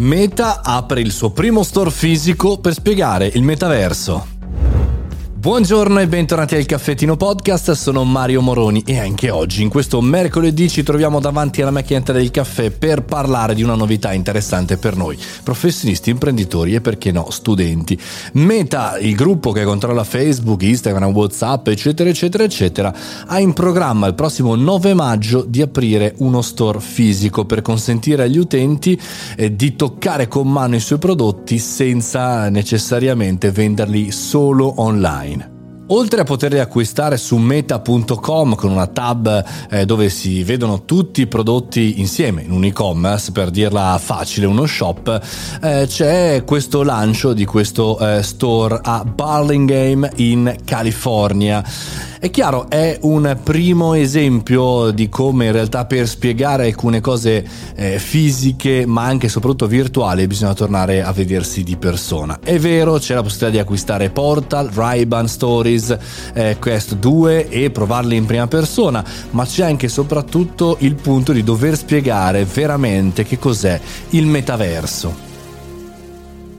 Meta apre il suo primo store fisico per spiegare il metaverso. Buongiorno e bentornati al Caffettino Podcast, sono Mario Moroni e anche oggi, in questo mercoledì, ci troviamo davanti alla macchinetta del caffè per parlare di una novità interessante per noi, professionisti, imprenditori e perché no, studenti. Meta, il gruppo che controlla Facebook, Instagram, Whatsapp, eccetera, eccetera, eccetera, ha in programma il prossimo 9 maggio di aprire uno store fisico per consentire agli utenti eh, di toccare con mano i suoi prodotti senza necessariamente venderli solo online. Oltre a poterli acquistare su meta.com con una tab eh, dove si vedono tutti i prodotti insieme in un e-commerce, per dirla facile, uno shop, eh, c'è questo lancio di questo eh, store a Burlingame in California. È chiaro, è un primo esempio di come in realtà per spiegare alcune cose eh, fisiche ma anche e soprattutto virtuali bisogna tornare a vedersi di persona. È vero, c'è la possibilità di acquistare Portal, Ray-Ban Stories, eh, Quest 2 e provarli in prima persona, ma c'è anche e soprattutto il punto di dover spiegare veramente che cos'è il metaverso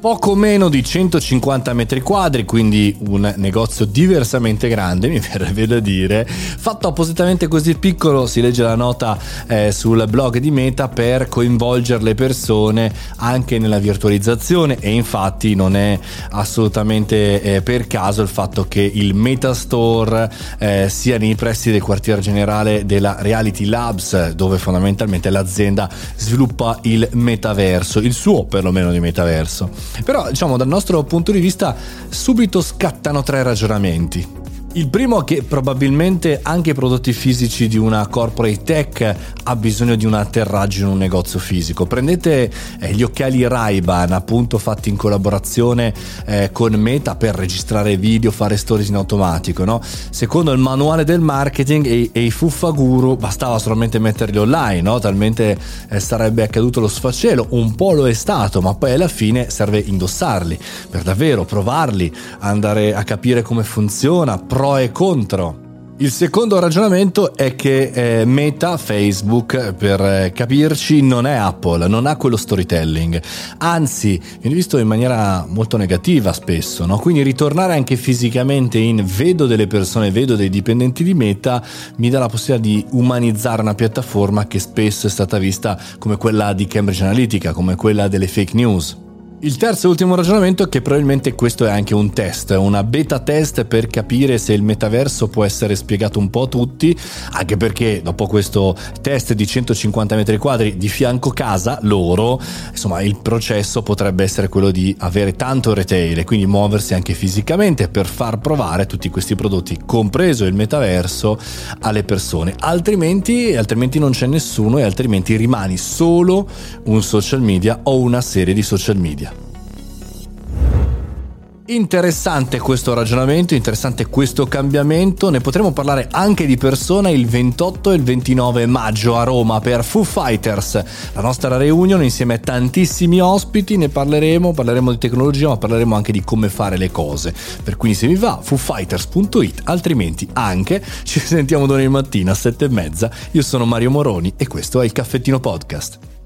poco meno di 150 metri quadri, quindi un negozio diversamente grande, mi verrebbe da dire, fatto appositamente così piccolo, si legge la nota eh, sul blog di Meta per coinvolgere le persone anche nella virtualizzazione e infatti non è assolutamente eh, per caso il fatto che il Metastore eh, sia nei pressi del quartier generale della Reality Labs, dove fondamentalmente l'azienda sviluppa il metaverso, il suo perlomeno di metaverso. Però, diciamo, dal nostro punto di vista, subito scattano tre ragionamenti. Il primo è che probabilmente anche i prodotti fisici di una corporate tech ha bisogno di un atterraggio in un negozio fisico. Prendete eh, gli occhiali Ray-Ban, appunto fatti in collaborazione eh, con Meta per registrare video, fare stories in automatico. No? Secondo il manuale del marketing e, e i fuffaguru bastava solamente metterli online, no? talmente eh, sarebbe accaduto lo sfacelo. Un po' lo è stato, ma poi alla fine serve indossarli per davvero provarli, andare a capire come funziona pro e contro. Il secondo ragionamento è che eh, Meta, Facebook, per eh, capirci, non è Apple, non ha quello storytelling, anzi viene visto in maniera molto negativa spesso, no? quindi ritornare anche fisicamente in vedo delle persone, vedo dei dipendenti di Meta, mi dà la possibilità di umanizzare una piattaforma che spesso è stata vista come quella di Cambridge Analytica, come quella delle fake news. Il terzo e ultimo ragionamento è che probabilmente questo è anche un test, una beta test per capire se il metaverso può essere spiegato un po' a tutti, anche perché dopo questo test di 150 metri quadri di fianco casa loro, insomma il processo potrebbe essere quello di avere tanto retail e quindi muoversi anche fisicamente per far provare tutti questi prodotti, compreso il metaverso, alle persone. Altrimenti, altrimenti non c'è nessuno e altrimenti rimani solo un social media o una serie di social media. Interessante questo ragionamento, interessante questo cambiamento, ne potremo parlare anche di persona il 28 e il 29 maggio a Roma per Foo Fighters, la nostra reunion insieme a tantissimi ospiti, ne parleremo, parleremo di tecnologia ma parleremo anche di come fare le cose, per cui se vi va foofighters.it, altrimenti anche ci sentiamo domani mattina a sette e mezza, io sono Mario Moroni e questo è il Caffettino Podcast.